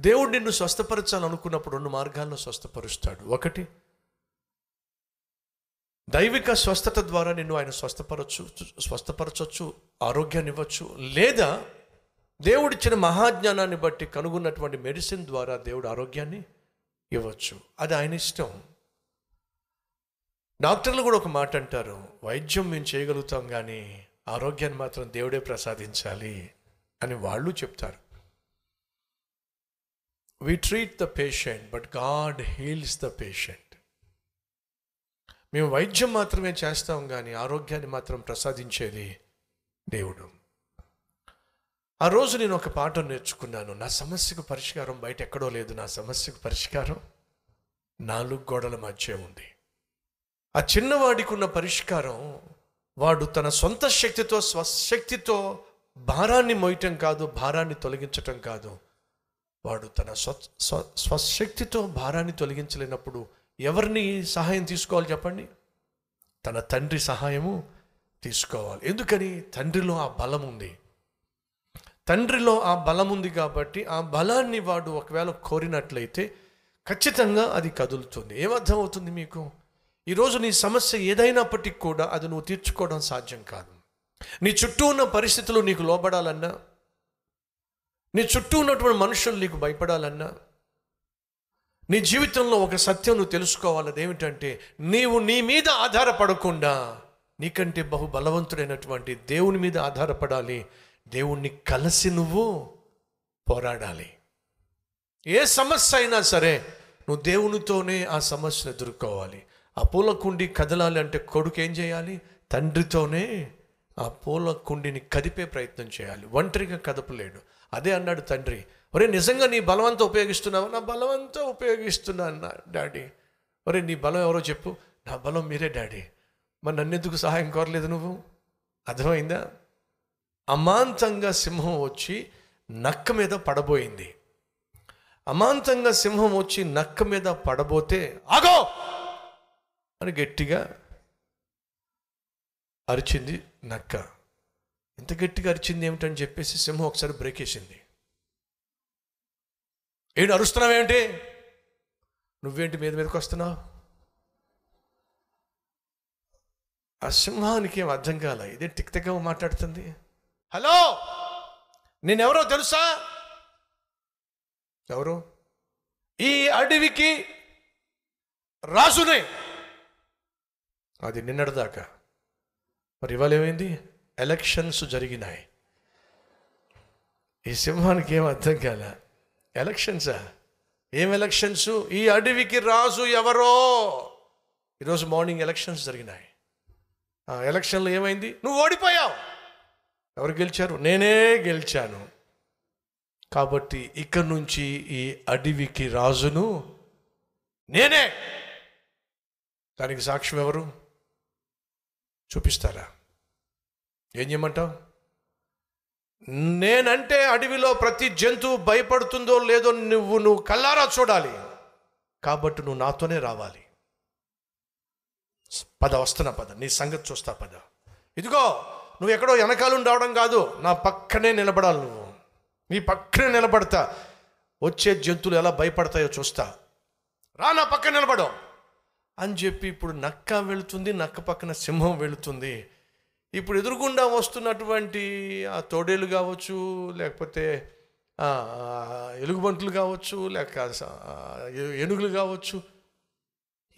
దేవుడు నిన్ను స్వస్థపరచాలనుకున్నప్పుడు రెండు మార్గాల్లో స్వస్థపరుస్తాడు. ఒకటి దైవిక స్వస్థత ద్వారా నిన్ను ఆయన స్వస్థపరచు స్వస్థపరచవచ్చు ఆరోగ్యాన్ని ఇవ్వచ్చు. లేదా దేవుడిచ్చిన మహాజ్ఞానాన్ని బట్టి కనుగొన్నటువంటి మెడిసిన్ ద్వారా దేవుడు ఆరోగ్యాన్ని ఇవ్వచ్చు. అది ఆయన ఇష్టం. డాక్టర్లు కూడా ఒక మాట అంటారు వైద్యం మేము చేయగలుగుతాం కానీ ఆరోగ్యాన్ని మాత్రం దేవుడే ప్రసాదించాలి అని వాళ్ళు చెప్తారు. We treat the patient but God heals the patient మేము వైద్యం మాత్రమే చేస్తాం కానీ ఆరోగ్యాన్ని మాత్రం ప్రసాదించేది దేవుడు. ఆ రోజు నేను ఒక పాట నేర్చుకున్నాను. నా సమస్యకు పరిష్కారం బయట ఎక్కడో లేదు. నా సమస్యకు పరిష్కారం నాలుగు గోడల మధ్య ఉంది. ఆ చిన్నవాడికి ఉన్న పరిష్కారం వాడు తన సొంత శక్తితో స్వశక్తితో భారాన్ని మోయటం కాదు భారాన్ని తొలగించటం కాదు. వాడు తన స్వ స్వ స్వశక్తితో భారాన్ని తొలగించలేనప్పుడు ఎవరిని సహాయం తీసుకోవాలి చెప్పండి? తన తండ్రి సహాయము తీసుకోవాలి. ఎందుకని? తండ్రిలో ఆ బలం ఉంది. తండ్రిలో ఆ బలం ఉంది కాబట్టి ఆ బలాన్ని వాడు ఒకవేళ కోరినట్లయితే ఖచ్చితంగా అది కదులుతుంది. ఏమర్థం అవుతుంది మీకు? ఈరోజు నీ సమస్య ఏదైనప్పటికీ కూడా అది నువ్వు తీర్చుకోవడం సాధ్యం కాదు. నీ చుట్టూ ఉన్న పరిస్థితులు నీకు లోబడాలన్నా నీ చుట్టూ ఉన్నటువంటి మనుషులు నీకు భయపడాలన్నా నీ జీవితంలో ఒక సత్యం నువ్వు తెలుసుకోవాలి ఏమిటంటే నీవు నీ మీద ఆధారపడకుండా నీకంటే బహు బలవంతుడైనటువంటి దేవుని మీద ఆధారపడాలి. దేవుణ్ణి కలిసి నువ్వు పోరాడాలి. ఏ సమస్య అయినా సరే నువ్వు దేవునితోనే ఆ సమస్యను ఎదుర్కోవాలి. ఆ పూల కుండి కదలాలి అంటే కొడుకు ఏం చేయాలి? తండ్రితోనే ఆ పూల కుండిని కదిపే ప్రయత్నం చేయాలి. ఒంటరిగా కదపలేడు. అదే అన్నాడు తండ్రి ఒరే నిజంగా నీ బలవంతా ఉపయోగిస్తున్నావా? నా బలవంతా ఉపయోగిస్తున్నా అన్న డాడీ. ఒరే నీ బలం ఎవరో చెప్పు నా బలం మీరే డాడీ. మరి నన్నెందుకు సహాయం కోరలేదు నువ్వు? అర్థమైందా? అమాంతంగా సింహం వచ్చి నక్క మీద పడబోయింది. అమాంతంగా సింహం వచ్చి నక్క మీద పడబోతే ఆగో! అని గట్టిగా అరిచింది నక్క. ఇంత గట్టిగా అరిచింది ఏమిటని చెప్పేసి సింహం ఒకసారి బ్రేక్ వేసింది ఏంటి అరుస్తున్నావేంటి నువ్వేంటి మీద మీదకి వస్తున్నావు? ఆ సింహానికి ఏం అర్థం కాల ఇదే టిక్తగా మాట్లాడుతుంది? హలో నేనెవరో తెలుసా? ఎవరు? ఈ అడవికి రాజునే. అది నిన్నటిదాకా. మరి ఇవాళ ఏమైంది? ఎలక్షన్స్ జరిగినాయి. ఈ సింహానికి ఏం అర్థం కాల? ఎలక్షన్సా? ఏం ఎలక్షన్స్? ఈ అడవికి రాజు ఎవరో? ఈరోజు మార్నింగ్ ఎలక్షన్స్ జరిగినాయి. ఎలక్షన్లో ఏమైంది? నువ్వు ఓడిపోయావు. ఎవరు గెలిచారు? నేనే గెలిచాను. కాబట్టి ఇక్కడి నుంచి ఈ అడవికి రాజును నేనే. దానికి సాక్ష్యం ఎవరు? చూపిస్తారా? ఏం చేయమంటావు? నేనంటే అడవిలో ప్రతి జంతువు భయపడుతుందో లేదో నువ్వు నువ్వు కల్లారా చూడాలి. కాబట్టి నువ్వు నాతోనే రావాలి. పద వస్తున్నా పద. నీ సంగతి చూస్తా పద. ఇదిగో నువ్వు ఎక్కడో వెనకాలను రావడం కాదు. నా పక్కనే నిలబడాలి నువ్వు. నీ పక్కనే నిలబడతా. వచ్చే జంతువులు ఎలా భయపడతాయో చూస్తా. రా నా పక్కన నిలబడం. అని చెప్పి ఇప్పుడు నక్క వెళుతుంది నక్క పక్కన సింహం వెళుతుంది. ఇప్పుడు ఎదురుగుండా వస్తున్నటువంటి ఆ తోడేలు కావచ్చు లేకపోతే ఎలుగుబంట్లు కావచ్చు లేక ఏనుగులు కావచ్చు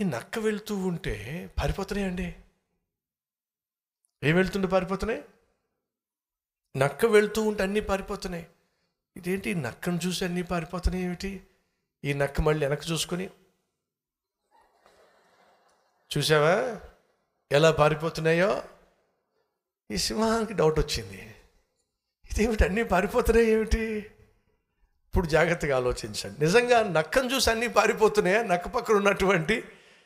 ఈ నక్క వెళ్తూ ఉంటే పారిపోతున్నాయండి ఏం వెళ్తుంటే పారిపోతున్నాయి? నక్క వెళ్తూ ఉంటే అన్నీ పారిపోతున్నాయి. ఇదేంటి? నక్కను చూసి అన్నీ పారిపోతున్నాయి ఏమిటి? ఈ నక్క మళ్ళీ వెనక్కి చూసుకొని చూసావా? ఎలా పారిపోతున్నాయో? ఈ సింహానికి డౌట్ వచ్చింది. ఇదేమిటి? అన్నీ పారిపోతున్నాయి ఏమిటి? ఇప్పుడు జాగ్రత్తగా ఆలోచించండి. నిజంగా నక్కను చూసి అన్నీ పారిపోతున్నాయా? నక్క పక్కన ఉన్నటువంటి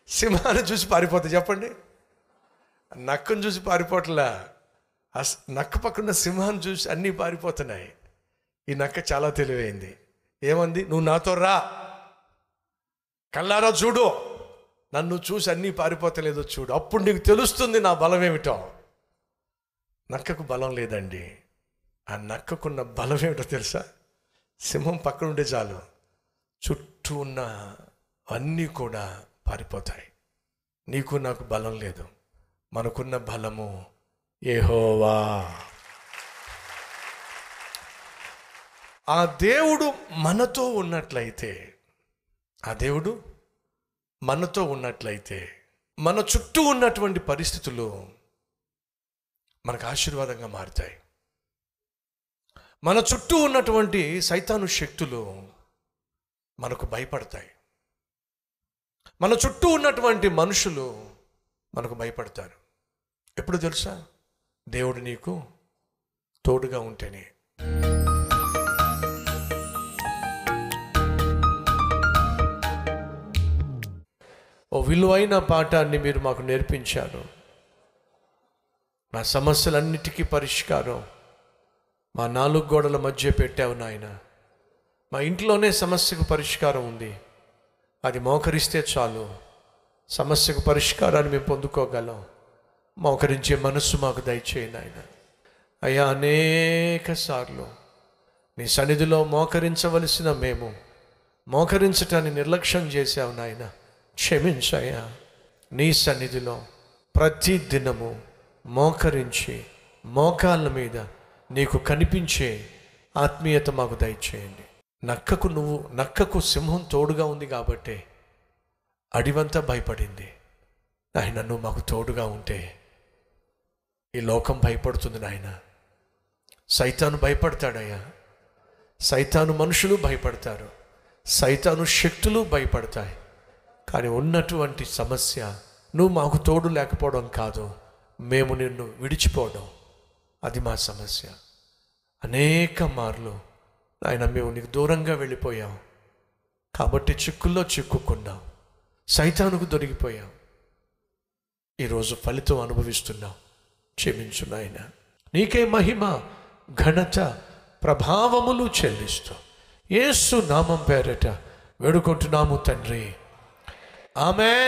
సింహాన్ని చూసి పారిపోతాయి. చెప్పండి. నక్కను చూసి పారిపోవట్లా ఆ నక్క పక్కన సింహాన్ని చూసి అన్నీ పారిపోతున్నాయి. ఈ నక్క చాలా తెలివైంది. ఏమంది? నువ్వు నాతో రా. కళ్ళారా చూడు. నన్ను చూసి అన్నీ పారిపోతలేదో చూడు. అప్పుడు నీకు తెలుస్తుంది నా బలం ఏమిటో నక్కకు బలం లేదండి. ఆ నక్కకున్న బలం ఏమిటో తెలుసా? సింహం పక్కన ఉంటే చాలు. చుట్టూ ఉన్న అన్నీ కూడా పారిపోతాయి. నీకు నాకు బలం లేదు. మనకున్న బలము ఏహోవా ఆ దేవుడు మనతో ఉన్నట్లయితే ఆ దేవుడు మనతో ఉన్నట్లయితే మన చుట్టూ ఉన్నటువంటి పరిస్థితులు మనకు ఆశీర్వాదంగా మారుతాయి. మన చుట్టూ ఉన్నటువంటి సైతాను శక్తులు మనకు భయపడతాయి. మన చుట్టూ ఉన్నటువంటి మనుషులు మనకు భయపడతారు. ఎప్పుడు తెలుసా? దేవుడు నీకు తోడుగా ఉంటేనే. ఓ విలువైన పాఠాన్ని మీరు మాకు నేర్పించారు. మా సమస్యలన్నిటికీ పరిష్కారం. మా నాలుగు గోడల మధ్య పెట్టావు నాయన. మా ఇంట్లోనే సమస్యకు పరిష్కారం ఉంది. అది మోకరిస్తే చాలు. సమస్యకు పరిష్కారాన్ని మేము పొందుకోగలం. మోకరించే మనస్సు మాకు దయచేయి నాయన. అయ్యా అనేక సార్లు నీ సన్నిధిలో మోకరించవలసిన మేము మోకరించటాన్ని నిర్లక్ష్యం చేశావు నాయన. క్షమించయ్యా. నీ సన్నిధిలో ప్రతి దినము మోకరించి మోకాళ్ళ మీద నీకు కనిపించే ఆత్మీయత మాకు దయచేయండి. నక్కకు నువ్వు నక్కకు సింహం తోడుగా ఉంది కాబట్టి అడివంతా భయపడింది. నాయన నువ్వు మాకు తోడుగా ఉంటే ఈ లోకం భయపడుతుంది నాయన. సైతాను భయపడతాడయ్యా. సైతాను మనుషులు భయపడతారు. సైతాను శక్తులు భయపడతాయి. కానీ ఉన్నటువంటి సమస్య నువ్వు మాకు తోడు లేకపోవడం కాదు. మేము నిన్ను విడిచిపోవడం అది మా సమస్య. అనేక మార్లు ఆయన మేము నీకు దూరంగా వెళ్ళిపోయాం. కాబట్టి చిక్కుల్లో చిక్కుకున్నాం. సైతానుకు దొరికిపోయాం. ఈరోజు ఫలితం అనుభవిస్తున్నాం. క్షమించు నాయన. నీకే మహిమ ఘనత ప్రభావములు చెల్లిస్తూ ఏసు నామం పేరట వేడుకుంటున్నాము తండ్రి. ఆమె